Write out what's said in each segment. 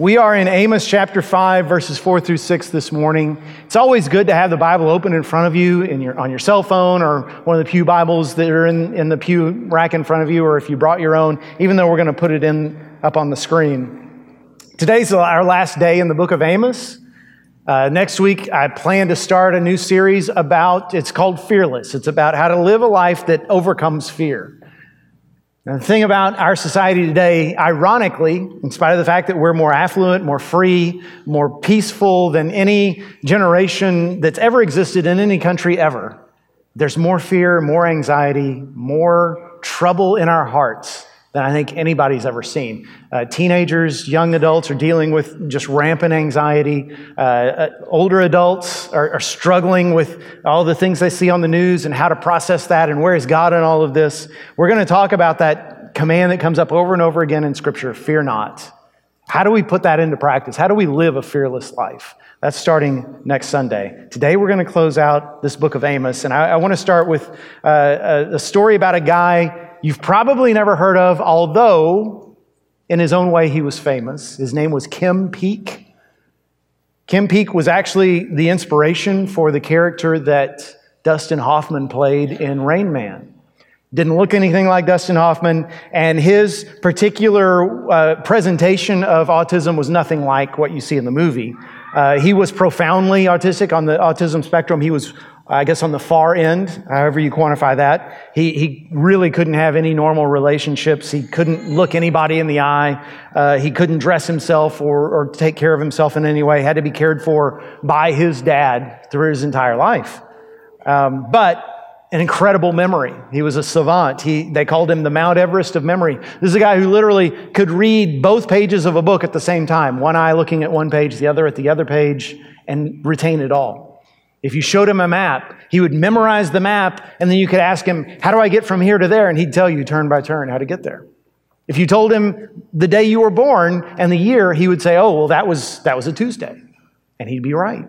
We are in Amos chapter 5, verses 4 through 6 this morning. It's always good to have the Bible open in front of you in your, on your cell phone or one of the Pew Bibles that are in, in the pew rack in front of you, or if you brought your own, even though we're going to put it in up on the screen. Today's our last day in the book of Amos. Uh, next week, I plan to start a new series about, it's called Fearless. It's about how to live a life that overcomes fear. And the thing about our society today, ironically, in spite of the fact that we're more affluent, more free, more peaceful than any generation that's ever existed in any country ever, there's more fear, more anxiety, more trouble in our hearts than I think anybody's ever seen. Uh, teenagers, young adults are dealing with just rampant anxiety. Uh, uh, older adults are, are, struggling with all the things they see on the news and how to process that and where is God in all of this. We're going to talk about that command that comes up over and over again in Scripture fear not. How do we put that into practice? How do we live a fearless life? That's starting next Sunday. Today, we're going to close out this book of Amos, and I, I want to start with uh, a, a story about a guy you've probably never heard of, although in his own way he was famous. His name was Kim Peek. Kim Peek was actually the inspiration for the character that Dustin Hoffman played in Rain Man. Didn't look anything like Dustin Hoffman, and his particular uh, presentation of autism was nothing like what you see in the movie. Uh, he was profoundly autistic on the autism spectrum. He was I guess on the far end, however you quantify that, he, he really couldn't have any normal relationships. He couldn't look anybody in the eye. Uh, he couldn't dress himself or, or take care of himself in any way. He had to be cared for by his dad through his entire life. Um, but an incredible memory. He was a savant. He, they called him the Mount Everest of memory. This is a guy who literally could read both pages of a book at the same time, one eye looking at one page, the other at the other page, and retain it all. If you showed him a map, he would memorize the map, and then you could ask him, How do I get from here to there? And he'd tell you turn by turn how to get there. If you told him the day you were born and the year, he would say, Oh, well, that was, that was a Tuesday. And he'd be right.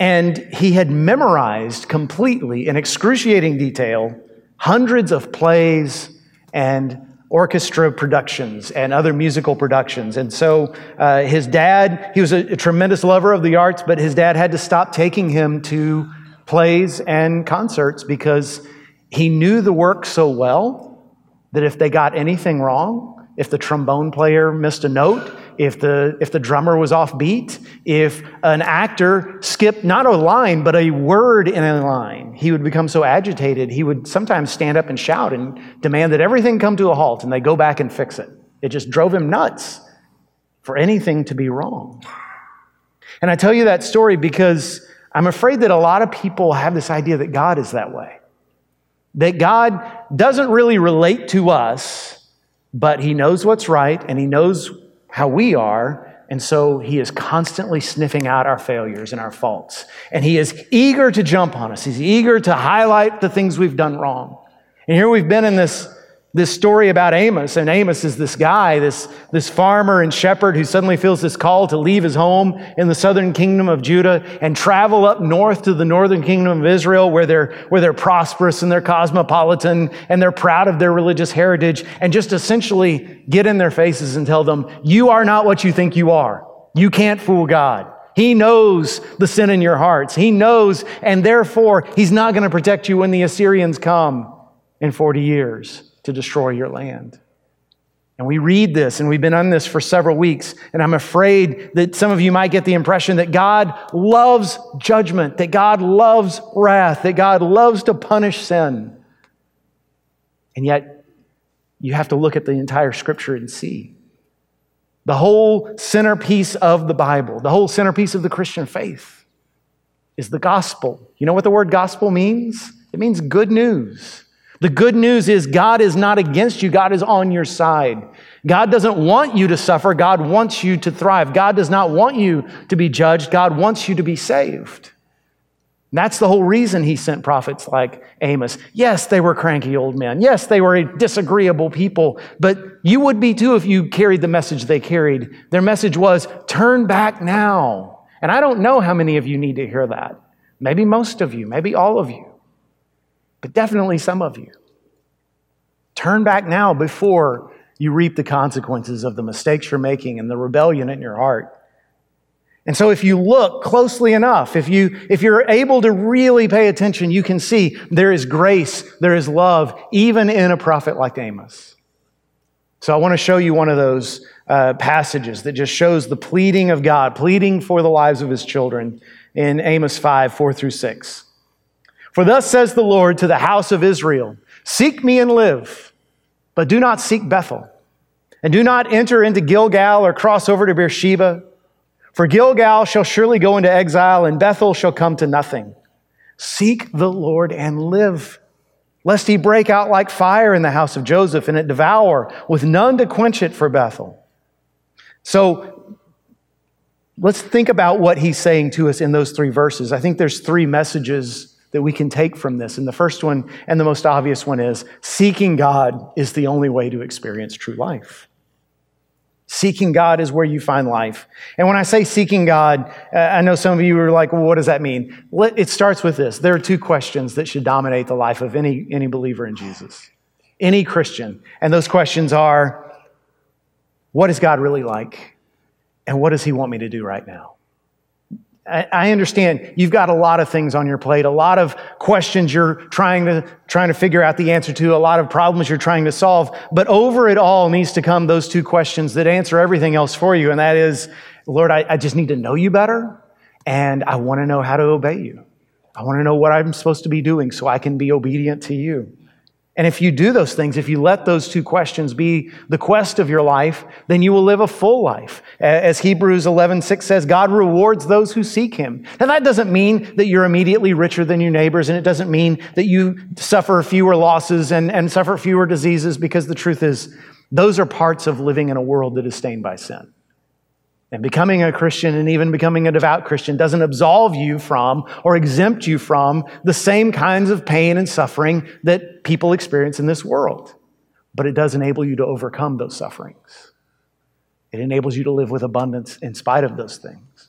And he had memorized completely, in excruciating detail, hundreds of plays and orchestra productions and other musical productions. And so uh, his dad, he was a, a, tremendous lover of the arts, but his dad had to stop taking him to plays and concerts because he knew the work so well that if they got anything wrong, if the trombone player missed a note, if the, if the drummer was off beat, if an actor skipped not a line, but a word in a line, he would become so agitated, he would sometimes stand up and shout and demand that everything come to a halt and they go back and fix it. It just drove him nuts for anything to be wrong. And I tell you that story because I'm afraid that a lot of people have this idea that God is that way. That God doesn't really relate to us, but He knows what's right and He knows how we are. And so he is constantly sniffing out our failures and our faults. And he is eager to jump on us. He's eager to highlight the things we've done wrong. And here we've been in this this story about Amos, and Amos is this guy, this, this farmer and shepherd who suddenly feels this call to leave his home in the southern kingdom of Judah and travel up north to the northern kingdom of Israel where they're, where they're prosperous and they're cosmopolitan and they're proud of their religious heritage and just essentially get in their faces and tell them, you are not what you think you are. You can't fool God. He knows the sin in your hearts. He knows, and therefore, He's not going to protect you when the Assyrians come in 40 years to destroy your land. And we read this, and we've been on this for several weeks, and I'm afraid that some of you might get the impression that God loves judgment, that God loves wrath, that God loves to punish sin. And yet, you have to look at the entire scripture and see. The whole centerpiece of the Bible, the whole centerpiece of the Christian faith is the gospel. You know what the word gospel means? It means good news. The good news is God is not against you, God is on your side. God doesn't want you to suffer, God wants you to thrive. God does not want you to be judged, God wants you to be saved. And that's the whole reason he sent prophets like Amos. Yes, they were cranky old men. Yes, they were disagreeable people, but you would be too if you carried the message they carried. Their message was turn back now. And I don't know how many of you need to hear that. Maybe most of you, maybe all of you but definitely some of you. Turn back now before you reap the consequences of the mistakes you're making and the rebellion in your heart. And so if you look closely enough, if you, if you're able to really pay attention, you can see there is grace, there is love, even in a prophet like Amos. So I want to show you one of those uh, passages that just shows the pleading of God, pleading for the lives of his children in Amos 5, 4 through 6. For thus says the Lord to the house of Israel, Seek me and live, but do not seek Bethel. And do not enter into Gilgal or cross over to Beersheba. For Gilgal shall surely go into exile, and Bethel shall come to nothing. Seek the Lord and live, lest he break out like fire in the house of Joseph, and it devour, with none to quench it for Bethel. So let's think about what he's saying to us in those three verses. I think there's three messages that we can take from this. And the first one, and the most obvious one, is seeking God is the only way to experience true life. Seeking God is where you find life. And when I say seeking God, uh, I know some of you are like, well, what does that mean? It starts with this. There are two questions that should dominate the life of any, any believer in Jesus, any Christian. And those questions are, what is God really like? And what does He want me to do right now? I understand you've got a lot of things on your plate, a lot of questions you're trying to, trying to figure out the answer to, a lot of problems you're trying to solve. But over it all needs to come those two questions that answer everything else for you. And that is, Lord, I, I just need to know you better. And I want to know how to obey you. I want to know what I'm supposed to be doing so I can be obedient to you. And if you do those things, if you let those two questions be the quest of your life, then you will live a full life. As Hebrews 11, 6 says, God rewards those who seek him. And that doesn't mean that you're immediately richer than your neighbors, and it doesn't mean that you suffer fewer losses and, and suffer fewer diseases, because the truth is, those are parts of living in a world that is stained by sin. And becoming a Christian and even becoming a devout Christian doesn't absolve you from or exempt you from the same kinds of pain and suffering that people experience in this world. But it does enable you to overcome those sufferings. It enables you to live with abundance in spite of those things.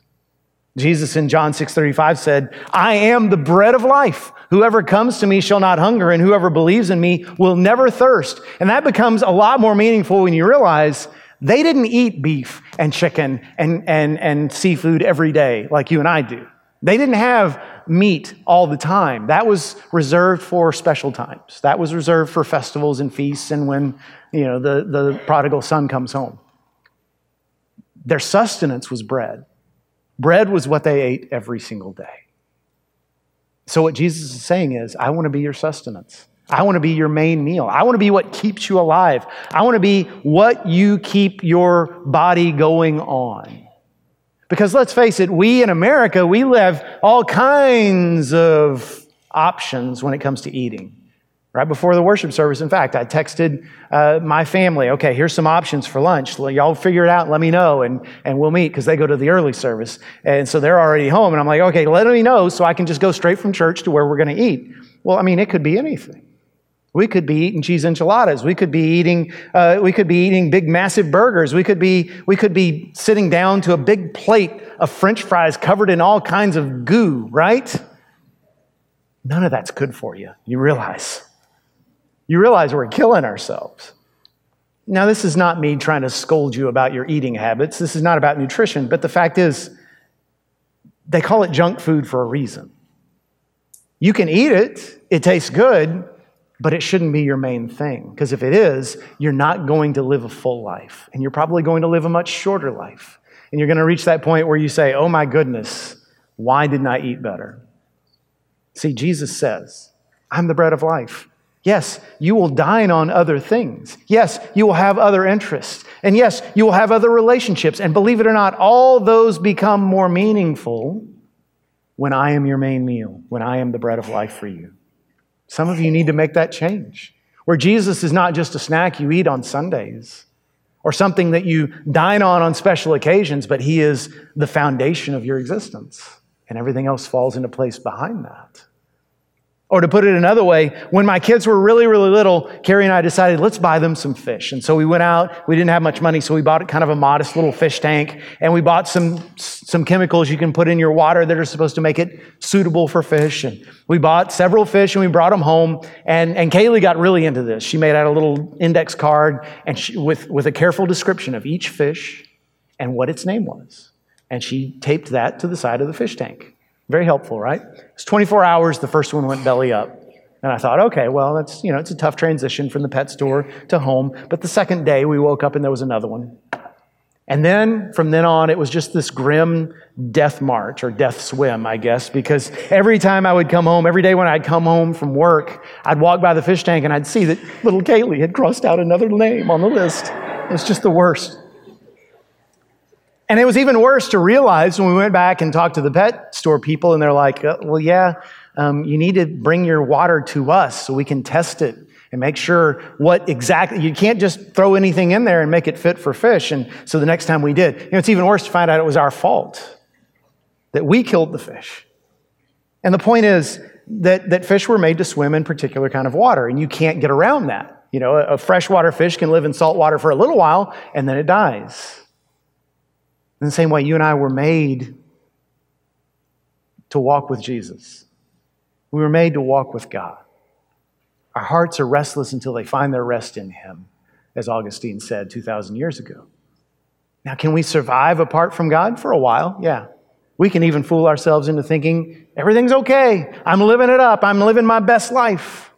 Jesus in John 6:35 said, "I am the bread of life. Whoever comes to me shall not hunger, and whoever believes in me will never thirst." And that becomes a lot more meaningful when you realize they didn't eat beef and chicken and, and, and seafood every day like you and I do. They didn't have meat all the time. That was reserved for special times. That was reserved for festivals and feasts and when, you know, the, the prodigal son comes home. Their sustenance was bread. Bread was what they ate every single day. So what Jesus is saying is, I want to be your sustenance. I want to be your main meal. I want to be what keeps you alive. I want to be what you keep your body going on. Because let's face it, we in America, we have all kinds of options when it comes to eating. Right before the worship service, in fact, I texted uh, my family, okay, here's some options for lunch. Y'all figure it out let me know, and, and we'll meet because they go to the early service. And so they're already home. And I'm like, okay, let me know so I can just go straight from church to where we're going to eat. Well, I mean, it could be anything. We could be eating cheese enchiladas. We could be eating, uh, we could be eating big, massive burgers. We could be, we could be sitting down to a big plate of French fries covered in all kinds of goo, right? None of that's good for you. You realize. You realize we're killing ourselves. Now, this is not me trying to scold you about your eating habits. This is not about nutrition, but the fact is, they call it junk food for a reason. You can eat it, it tastes good, but it shouldn't be your main thing. Because if it is, you're not going to live a full life. And you're probably going to live a much shorter life. And you're going to reach that point where you say, Oh my goodness, why didn't I eat better? See, Jesus says, I'm the bread of life. Yes, you will dine on other things. Yes, you will have other interests. And yes, you will have other relationships. And believe it or not, all those become more meaningful when I am your main meal, when I am the bread of life for you. Some of you need to make that change, where Jesus is not just a snack you eat on Sundays or something that you dine on on special occasions, but He is the foundation of your existence, and everything else falls into place behind that. Or to put it another way, when my kids were really, really little, Carrie and I decided, let's buy them some fish. And so we went out, we didn't have much money, so we bought kind of a modest little fish tank, and we bought some, some chemicals you can put in your water that are supposed to make it suitable for fish. And we bought several fish and we brought them home. And, and Kaylee got really into this. She made out a little index card and she, with, with a careful description of each fish and what its name was. And she taped that to the side of the fish tank. Very helpful, right? It's 24 hours, the first one went belly up. And I thought, okay, well, that's, you know, it's a tough transition from the pet store to home. But the second day, we woke up and there was another one. And then from then on, it was just this grim death march or death swim, I guess, because every time I would come home, every day when I'd come home from work, I'd walk by the fish tank and I'd see that little Kaylee had crossed out another name on the list. It was just the worst. And it was even worse to realize when we went back and talked to the pet store people, and they're like, uh, well, yeah, um, you need to bring your water to us so we can test it and make sure what exactly, you can't just throw anything in there and make it fit for fish. And so the next time we did, you know, it's even worse to find out it was our fault that we killed the fish. And the point is that, that fish were made to swim in particular kind of water, and you can't get around that. You know, a, a freshwater fish can live in salt water for a little while, and then it dies. In the same way, you and I were made to walk with Jesus. We were made to walk with God. Our hearts are restless until they find their rest in Him, as Augustine said 2,000 years ago. Now, can we survive apart from God for a while? Yeah. We can even fool ourselves into thinking everything's okay. I'm living it up. I'm living my best life.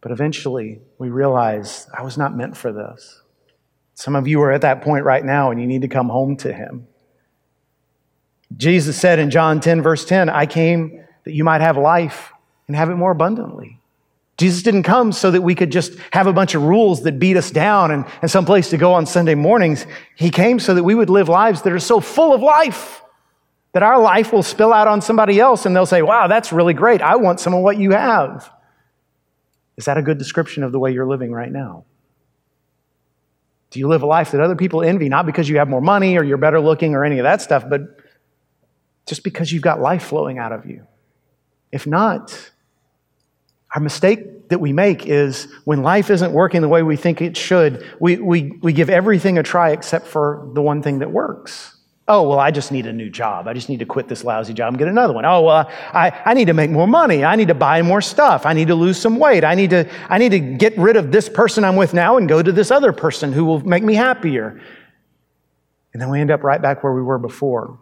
But eventually, we realize I was not meant for this. Some of you are at that point right now and you need to come home to Him. Jesus said in John 10, verse 10, I came that you might have life and have it more abundantly. Jesus didn't come so that we could just have a bunch of rules that beat us down and, and some place to go on Sunday mornings. He came so that we would live lives that are so full of life that our life will spill out on somebody else and they'll say, Wow, that's really great. I want some of what you have. Is that a good description of the way you're living right now? Do you live a life that other people envy, not because you have more money or you're better looking or any of that stuff, but just because you've got life flowing out of you? If not, our mistake that we make is when life isn't working the way we think it should, we, we, we give everything a try except for the one thing that works. Oh, well, I just need a new job. I just need to quit this lousy job and get another one. Oh, well, I, I need to make more money. I need to buy more stuff. I need to lose some weight. I need to, I need to get rid of this person I'm with now and go to this other person who will make me happier. And then we end up right back where we were before.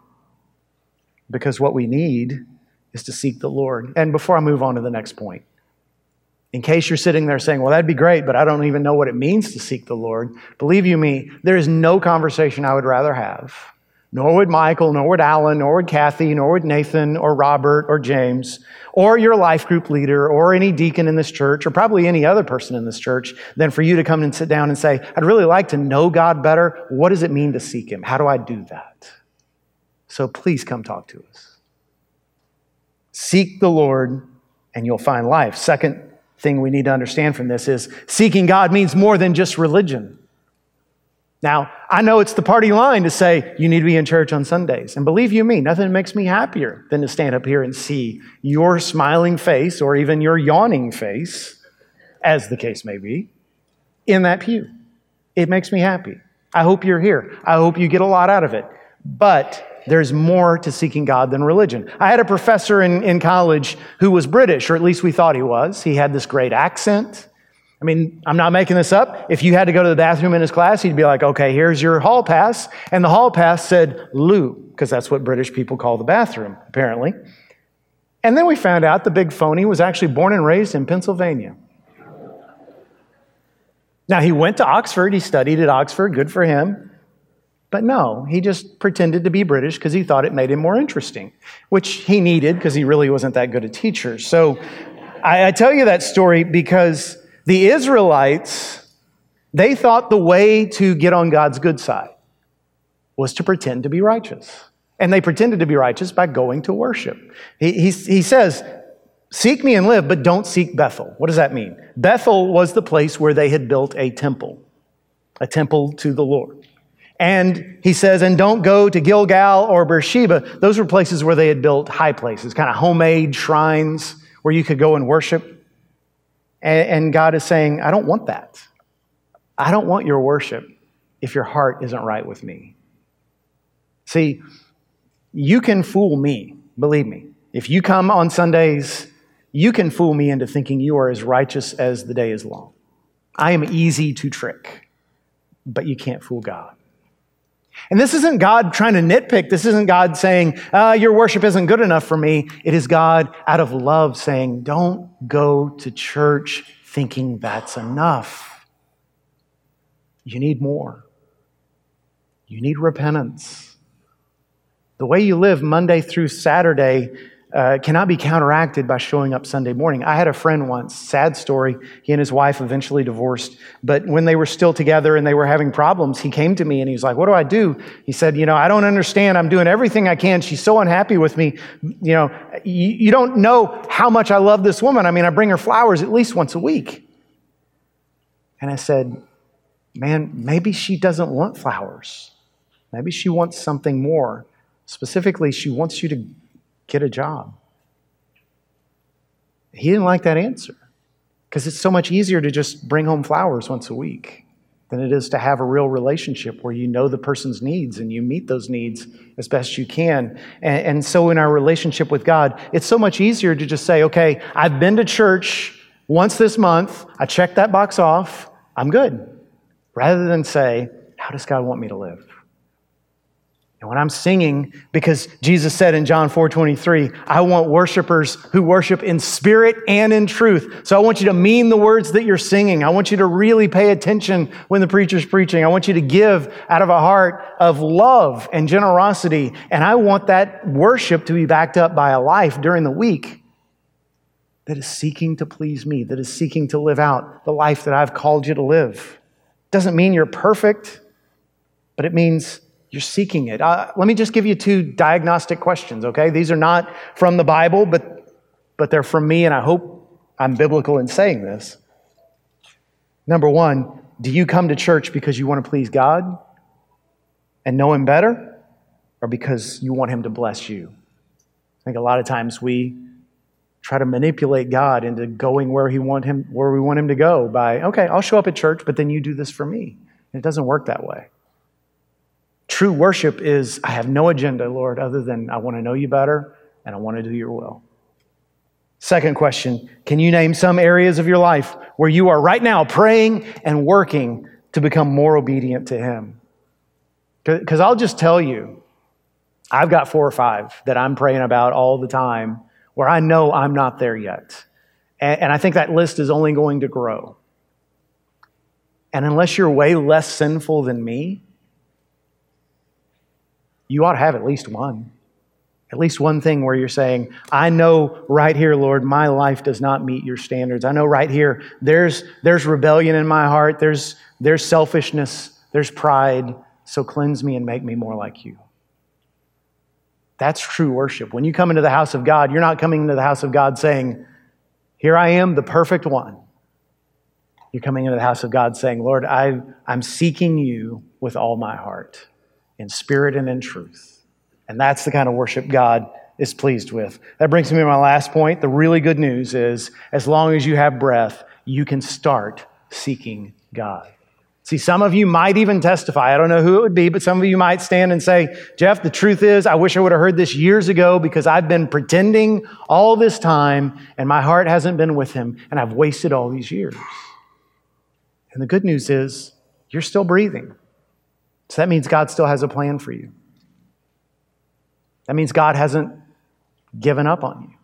Because what we need is to seek the Lord. And before I move on to the next point, in case you're sitting there saying, well, that'd be great, but I don't even know what it means to seek the Lord, believe you me, there is no conversation I would rather have nor would Michael, nor would Alan, nor would Kathy, nor would Nathan, or Robert, or James, or your life group leader, or any deacon in this church, or probably any other person in this church, than for you to come and sit down and say, I'd really like to know God better. What does it mean to seek Him? How do I do that? So please come talk to us. Seek the Lord, and you'll find life. Second thing we need to understand from this is seeking God means more than just religion. Now, I know it's the party line to say you need to be in church on Sundays. And believe you me, nothing makes me happier than to stand up here and see your smiling face or even your yawning face, as the case may be, in that pew. It makes me happy. I hope you're here. I hope you get a lot out of it. But there's more to seeking God than religion. I had a professor in, in college who was British, or at least we thought he was. He had this great accent. I mean, I'm not making this up. If you had to go to the bathroom in his class, he'd be like, okay, here's your hall pass. And the hall pass said loo, because that's what British people call the bathroom, apparently. And then we found out the big phony was actually born and raised in Pennsylvania. Now, he went to Oxford, he studied at Oxford, good for him. But no, he just pretended to be British because he thought it made him more interesting, which he needed because he really wasn't that good a teacher. So I, I tell you that story because the Israelites, they thought the way to get on God's good side was to pretend to be righteous. And they pretended to be righteous by going to worship. He, he, he says, Seek me and live, but don't seek Bethel. What does that mean? Bethel was the place where they had built a temple, a temple to the Lord. And he says, and don't go to Gilgal or Beersheba. Those were places where they had built high places, kind of homemade shrines where you could go and worship. And, and God is saying, I don't want that. I don't want your worship if your heart isn't right with me. See, you can fool me, believe me. If you come on Sundays, you can fool me into thinking you are as righteous as the day is long. I am easy to trick, but you can't fool God. And this isn't God trying to nitpick. This isn't God saying, uh, Your worship isn't good enough for me. It is God out of love saying, Don't go to church thinking that's enough. You need more. You need repentance. The way you live Monday through Saturday uh, cannot be counteracted by showing up Sunday morning. I had a friend once, sad story. He and his wife eventually divorced, but when they were still together and they were having problems, he came to me and he was like, What do I do? He said, You know, I don't understand. I'm doing everything I can. She's so unhappy with me. You know, you, you don't know how much I love this woman. I mean, I bring her flowers at least once a week. And I said, Man, maybe she doesn't want flowers. Maybe she wants something more. Specifically, she wants you to get a job. He didn't like that answer because it's so much easier to just bring home flowers once a week than it is to have a real relationship where you know the person's needs and you meet those needs as best you can. And, and, so, in our relationship with God, it's so much easier to just say, okay, I've been to church once this month, I checked that box off, I'm good. Rather than say, how does God want me to live? And when I'm singing, because Jesus said in John 4 23, I want worshipers who worship in spirit and in truth. So I want you to mean the words that you're singing. I want you to really pay attention when the preacher's preaching. I want you to give out of a heart of love and generosity. And I want that worship to be backed up by a life during the week that is seeking to please me, that is seeking to live out the life that I've called you to live. Doesn't mean you're perfect, but it means you're seeking it. Uh, let me just give you two diagnostic questions, okay? These are not from the Bible, but, but they're from me, and I hope I'm biblical in saying this. Number one, do you come to church because you want to please God and know Him better, or because you want Him to bless you? I think a lot of times we try to manipulate God into going where He want Him, where we want Him to go by, okay, I'll show up at church, but then you do this for me. And it doesn't work that way. True worship is I have no agenda, Lord, other than I want to know you better and I want to do your will. Second question Can you name some areas of your life where you are right now praying and working to become more obedient to Him? Because I'll just tell you, I've got four or five that I'm praying about all the time where I know I'm not there yet. And, I think that list is only going to grow. And unless you're way less sinful than me, you ought to have at least one. At least one thing where you're saying, I know right here, Lord, my life does not meet your standards. I know right here, there's, there's rebellion in my heart, there's, there's selfishness, there's pride. So cleanse me and make me more like you. That's true worship. When you come into the house of God, you're not coming into the house of God saying, Here I am, the perfect one. You're coming into the house of God saying, Lord, I, I'm seeking you with all my heart in spirit and in truth. And that's the kind of worship God is pleased with. That brings me to my last point. The really good news is as long as you have breath, you can start seeking God. See, some of you might even testify. I don't know who it would be, but some of you might stand and say, Jeff, the truth is, I wish I would have heard this years ago because I've been pretending all this time and my heart hasn't been with him and I've wasted all these years. And the good news is, you're still breathing. So that means God still has a plan for you. That means God hasn't given up on you.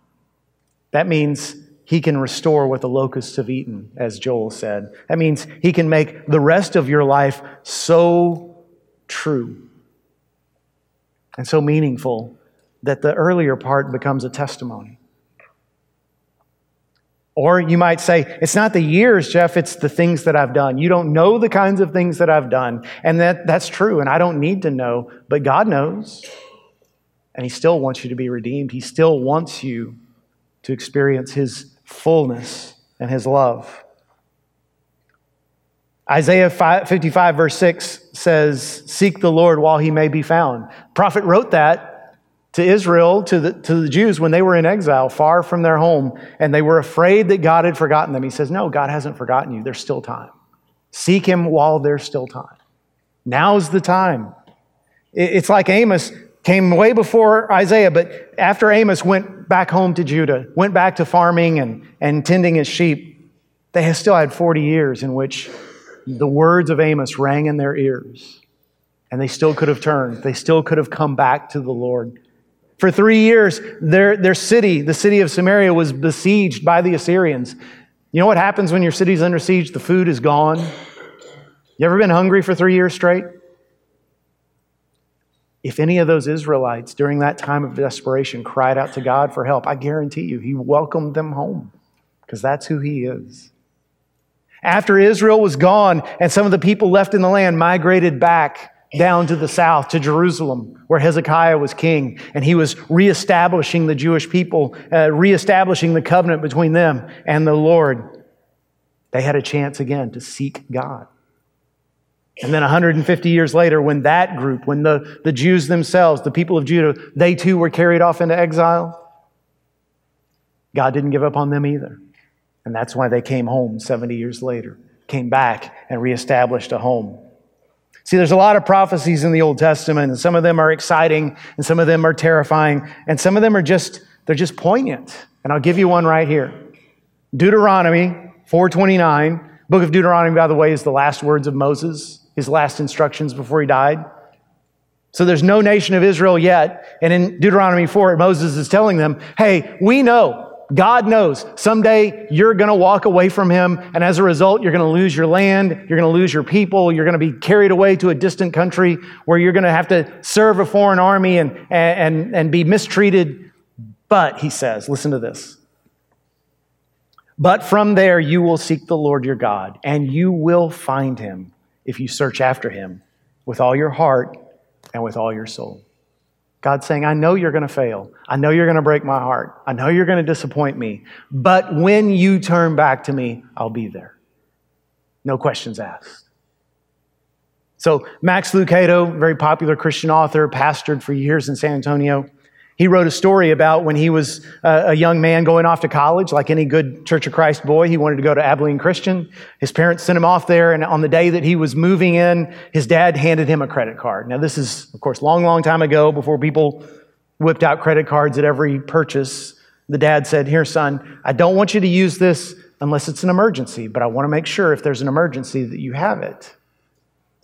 That means he can restore what the locusts have eaten, as Joel said. That means he can make the rest of your life so true and so meaningful that the earlier part becomes a testimony. Or you might say, it's not the years, Jeff, it's the things that I've done. You don't know the kinds of things that I've done. And that, that's true, and I don't need to know, but God knows. And He still wants you to be redeemed. He still wants you to experience His fullness and His love. Isaiah 55, verse 6 says, Seek the Lord while He may be found. prophet wrote that to Israel, to the, to the Jews, when they were in exile, far from their home, and they were afraid that God had forgotten them. He says, No, God hasn't forgotten you. There's still time. Seek Him while there's still time. Now's the time. It's like Amos came way before Isaiah, but after Amos went back home to Judah, went back to farming and, and tending his sheep, they still had 40 years in which the words of Amos rang in their ears. And they still could have turned. They still could have come back to the Lord. For three years, their, their city, the city of Samaria, was besieged by the Assyrians. You know what happens when your city's under siege? The food is gone. You ever been hungry for three years straight? If any of those Israelites during that time of desperation cried out to God for help, I guarantee you, He welcomed them home because that's who He is. After Israel was gone and some of the people left in the land migrated back down to the south to Jerusalem, where Hezekiah was king, and he was reestablishing the Jewish people, uh, reestablishing the covenant between them and the Lord. They had a chance again to seek God. And then 150 years later, when that group, when the, the Jews themselves, the people of Judah, they too were carried off into exile, God didn't give up on them either. And that's why they came home 70 years later, came back and reestablished a home. See, there's a lot of prophecies in the Old Testament, and some of them are exciting, and some of them are terrifying, and some of them are just, they're just poignant. And I'll give you one right here. Deuteronomy 429. Book of Deuteronomy, by the way, is the last words of Moses his last instructions before he died. So there's no nation of Israel yet. And in Deuteronomy 4, Moses is telling them, hey, we know, God knows, someday you're going to walk away from him. And as a result, you're going to lose your land. You're going to lose your people. You're going to be carried away to a distant country where you're going to have to serve a foreign army and, and, and be mistreated. But, he says, listen to this. But from there you will seek the Lord your God, and you will find him if you search after him with all your heart and with all your soul. God's saying, I know you're going to fail. I know you're going to break my heart. I know you're going to disappoint me. But when you turn back to me, I'll be there. No questions asked. So, Max Lucado, very popular Christian author, pastored for years in San Antonio. He wrote a story about when he was uh, a young man going off to college, like any good Church of Christ boy. He wanted to go to Abilene Christian. His parents sent him off there, and on the day that he was moving in, his dad handed him a credit card. Now, this is, of course, long, long time ago before people whipped out credit cards at every purchase. The dad said, Here, son, I don't want you to use this unless it's an emergency, but I want to make sure if there's an emergency that you have it.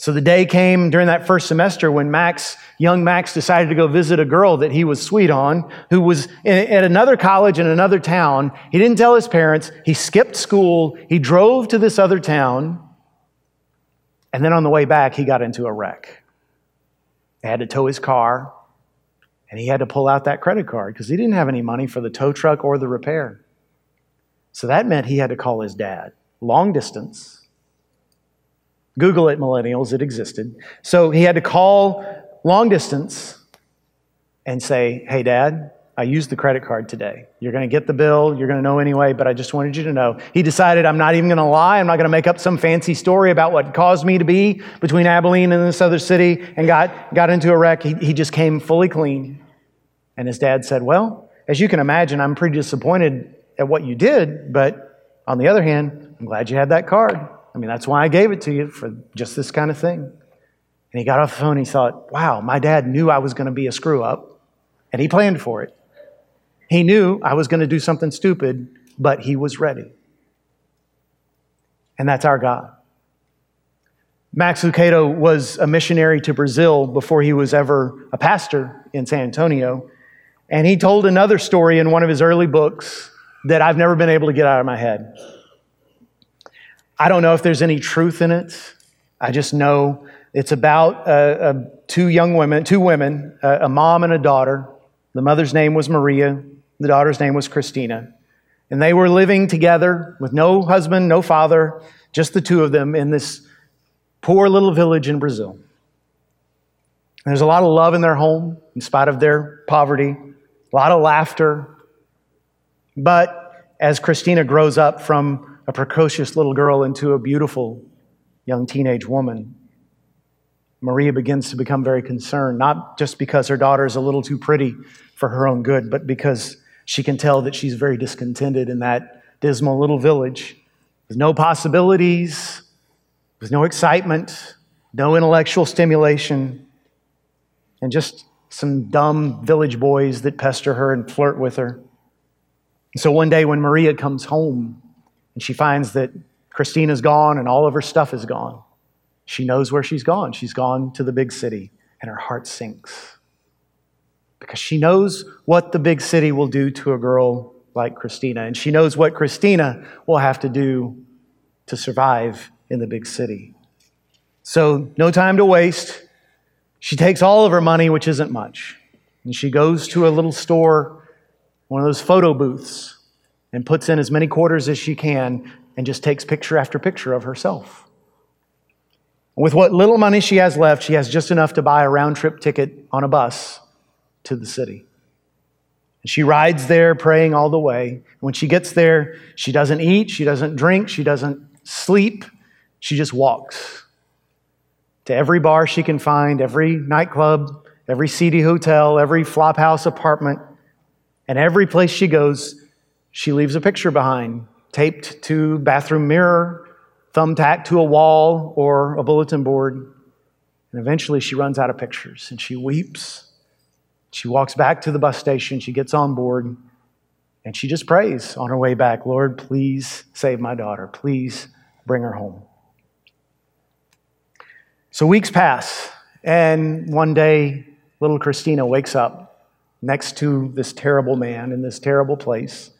So the day came during that first semester when Max, young Max, decided to go visit a girl that he was sweet on, who was in, at another college in another town. He didn't tell his parents. He skipped school. He drove to this other town. And then on the way back, he got into a wreck. They had to tow his car, and he had to pull out that credit card because he didn't have any money for the tow truck or the repair. So that meant he had to call his dad long distance Google it, millennials, it existed. So he had to call long distance and say, Hey, dad, I used the credit card today. You're going to get the bill. You're going to know anyway, but I just wanted you to know. He decided I'm not even going to lie. I'm not going to make up some fancy story about what caused me to be between Abilene and this other city and got, got into a wreck. He, he just came fully clean. And his dad said, Well, as you can imagine, I'm pretty disappointed at what you did, but on the other hand, I'm glad you had that card. I mean, that's why I gave it to you for just this kind of thing. And he got off the phone. He thought, wow, my dad knew I was going to be a screw up, and he planned for it. He knew I was going to do something stupid, but he was ready. And that's our God. Max Lucado was a missionary to Brazil before he was ever a pastor in San Antonio. And he told another story in one of his early books that I've never been able to get out of my head. I don't know if there's any truth in it. I just know it's about uh, uh, two young women, two women, uh, a mom and a daughter. The mother's name was Maria, the daughter's name was Christina. And they were living together with no husband, no father, just the two of them in this poor little village in Brazil. And there's a lot of love in their home, in spite of their poverty, a lot of laughter. But as Christina grows up from a precocious little girl into a beautiful young teenage woman. Maria begins to become very concerned, not just because her daughter is a little too pretty for her own good, but because she can tell that she's very discontented in that dismal little village with no possibilities, with no excitement, no intellectual stimulation, and just some dumb village boys that pester her and flirt with her. And so one day when Maria comes home and she finds that Christina's gone and all of her stuff is gone, she knows where she's gone. She's gone to the big city, and her heart sinks because she knows what the big city will do to a girl like Christina, and she knows what Christina will have to do to survive in the big city. So, no time to waste. She takes all of her money, which isn't much, and she goes to a little store, one of those photo booths, and puts in as many quarters as she can and just takes picture after picture of herself. With what little money she has left, she has just enough to buy a round trip ticket on a bus to the city. And she rides there praying all the way. When she gets there, she doesn't eat, she doesn't drink, she doesn't sleep, she just walks to every bar she can find, every nightclub, every seedy hotel, every flophouse apartment, and every place she goes, she leaves a picture behind, taped to bathroom mirror, thumbtacked to a wall or a bulletin board. And eventually she runs out of pictures and she weeps. She walks back to the bus station, she gets on board, and she just prays on her way back Lord, please save my daughter. Please bring her home. So weeks pass, and one day, little Christina wakes up next to this terrible man in this terrible place,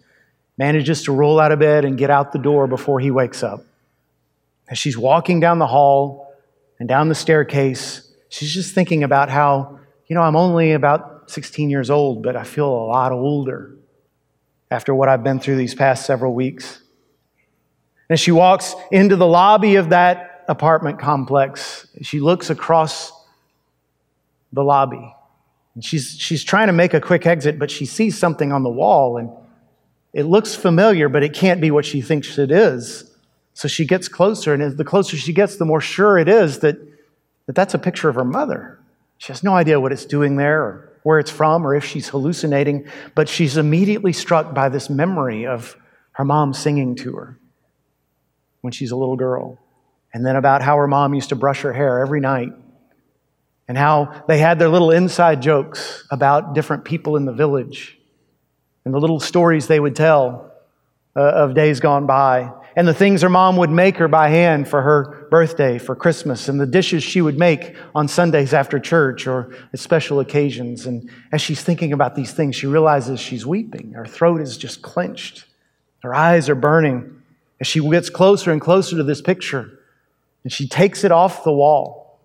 manages to roll out of bed and get out the door before he wakes up. As she's walking down the hall and down the staircase, she's just thinking about how, you know, I'm only about 16 years old, but I feel a lot older after what I've been through these past several weeks. And as she walks into the lobby of that apartment complex, she looks across the lobby. And she's, she's trying to make a quick exit, but she sees something on the wall, and it looks familiar, but it can't be what she thinks it is. So she gets closer, and the closer she gets, the more sure it is that, that that's a picture of her mother. She has no idea what it's doing there, or where it's from, or if she's hallucinating, but she's immediately struck by this memory of her mom singing to her when she's a little girl. And then about how her mom used to brush her hair every night, and how they had their little inside jokes about different people in the village, and the little stories they would tell uh, of days gone by and the things her mom would make her by hand for her birthday, for Christmas, and the dishes she would make on Sundays after church or at special occasions. And as she's thinking about these things, she realizes she's weeping. Her throat is just clenched, her eyes are burning. As she gets closer and closer to this picture, and she takes it off the wall.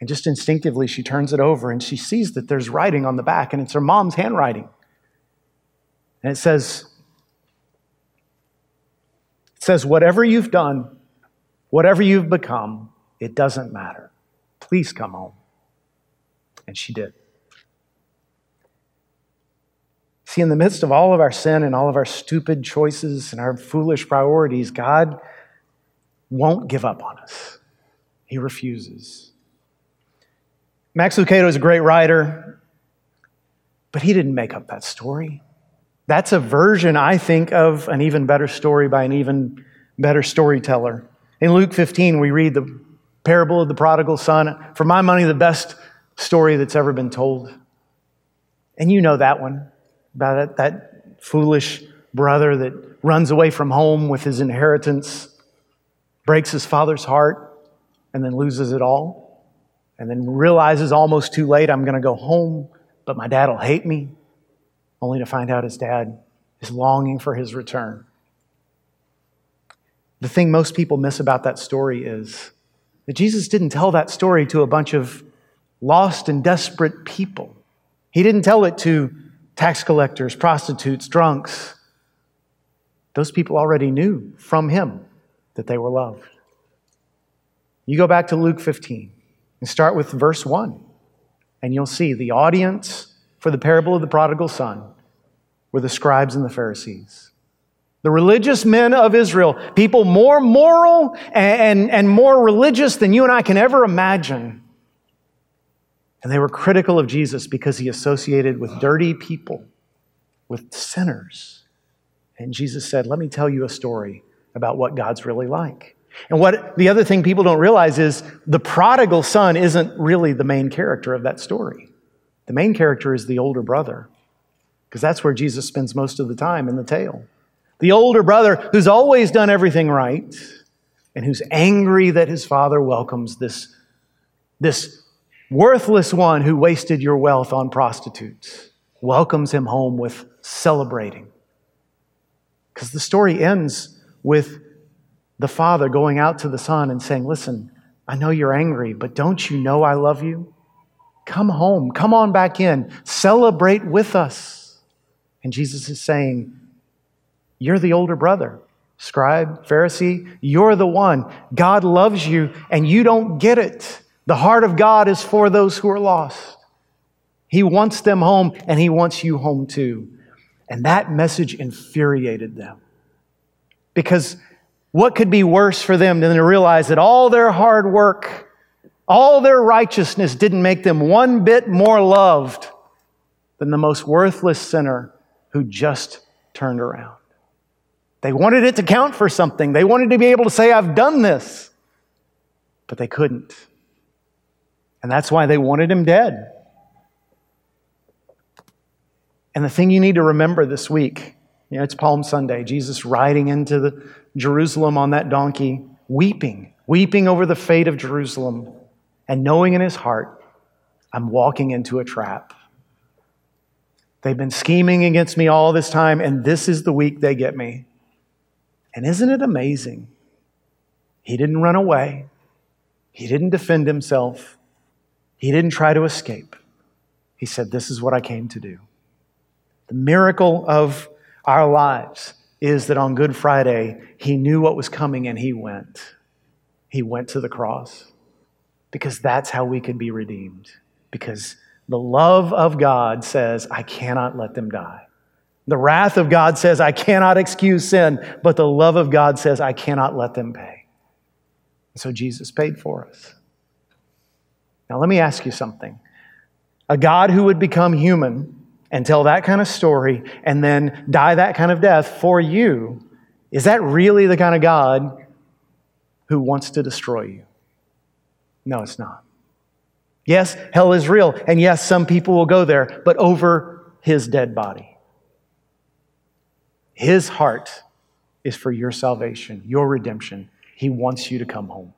And just instinctively, she turns it over and she sees that there's writing on the back, and it's her mom's handwriting. And it says, it says, whatever you've done, whatever you've become, it doesn't matter. Please come home. And she did. See, in the midst of all of our sin and all of our stupid choices and our foolish priorities, God won't give up on us. He refuses. Max Lucado is a great writer, but he didn't make up that story. That's a version, I think, of an even better story by an even better storyteller. In Luke 15, we read the parable of the prodigal son. For my money, the best story that's ever been told. And you know that one about it, that foolish brother that runs away from home with his inheritance, breaks his father's heart, and then loses it all, and then realizes almost too late, I'm going to go home, but my dad will hate me only to find out his dad is longing for his return. The thing most people miss about that story is that Jesus didn't tell that story to a bunch of lost and desperate people. He didn't tell it to tax collectors, prostitutes, drunks. Those people already knew from him that they were loved. You go back to Luke 15 and start with verse 1, and you'll see the audience for the parable of the prodigal son were the scribes and the Pharisees. The religious men of Israel, people more moral and, and, and more religious than you and I can ever imagine. And they were critical of Jesus because he associated with dirty people, with sinners. And Jesus said, Let me tell you a story about what God's really like. And what the other thing people don't realize is the prodigal son isn't really the main character of that story. The main character is the older brother, because that's where Jesus spends most of the time in the tale. The older brother who's always done everything right and who's angry that his father welcomes this, this worthless one who wasted your wealth on prostitutes, welcomes him home with celebrating. Because the story ends with the father going out to the son and saying, Listen, I know you're angry, but don't you know I love you? Come home, come on back in, celebrate with us. And Jesus is saying, You're the older brother. Scribe, Pharisee, you're the one. God loves you and you don't get it. The heart of God is for those who are lost. He wants them home and He wants you home too. And that message infuriated them. Because what could be worse for them than to realize that all their hard work, all their righteousness didn't make them one bit more loved than the most worthless sinner who just turned around? They wanted it to count for something. They wanted to be able to say, I've done this. But they couldn't. And that's why they wanted him dead. And the thing you need to remember this week, you know, it's Palm Sunday, Jesus riding into Jerusalem on that donkey, weeping, weeping over the fate of Jerusalem, and knowing in his heart, I'm walking into a trap. They've been scheming against me all this time, and this is the week they get me. And isn't it amazing? He didn't run away, he didn't defend himself, he didn't try to escape. He said, This is what I came to do. The miracle of our lives is that on Good Friday, he knew what was coming and he went. He went to the cross because that's how we can be redeemed. Because the love of God says, I cannot let them die. The wrath of God says, I cannot excuse sin, but the love of God says, I cannot let them pay. So Jesus paid for us. Now, let me ask you something. A God who would become human and tell that kind of story and then die that kind of death for you, is that really the kind of God who wants to destroy you? No, it's not. Yes, hell is real, and yes, some people will go there, but over his dead body. His heart is for your salvation, your redemption. He wants you to come home.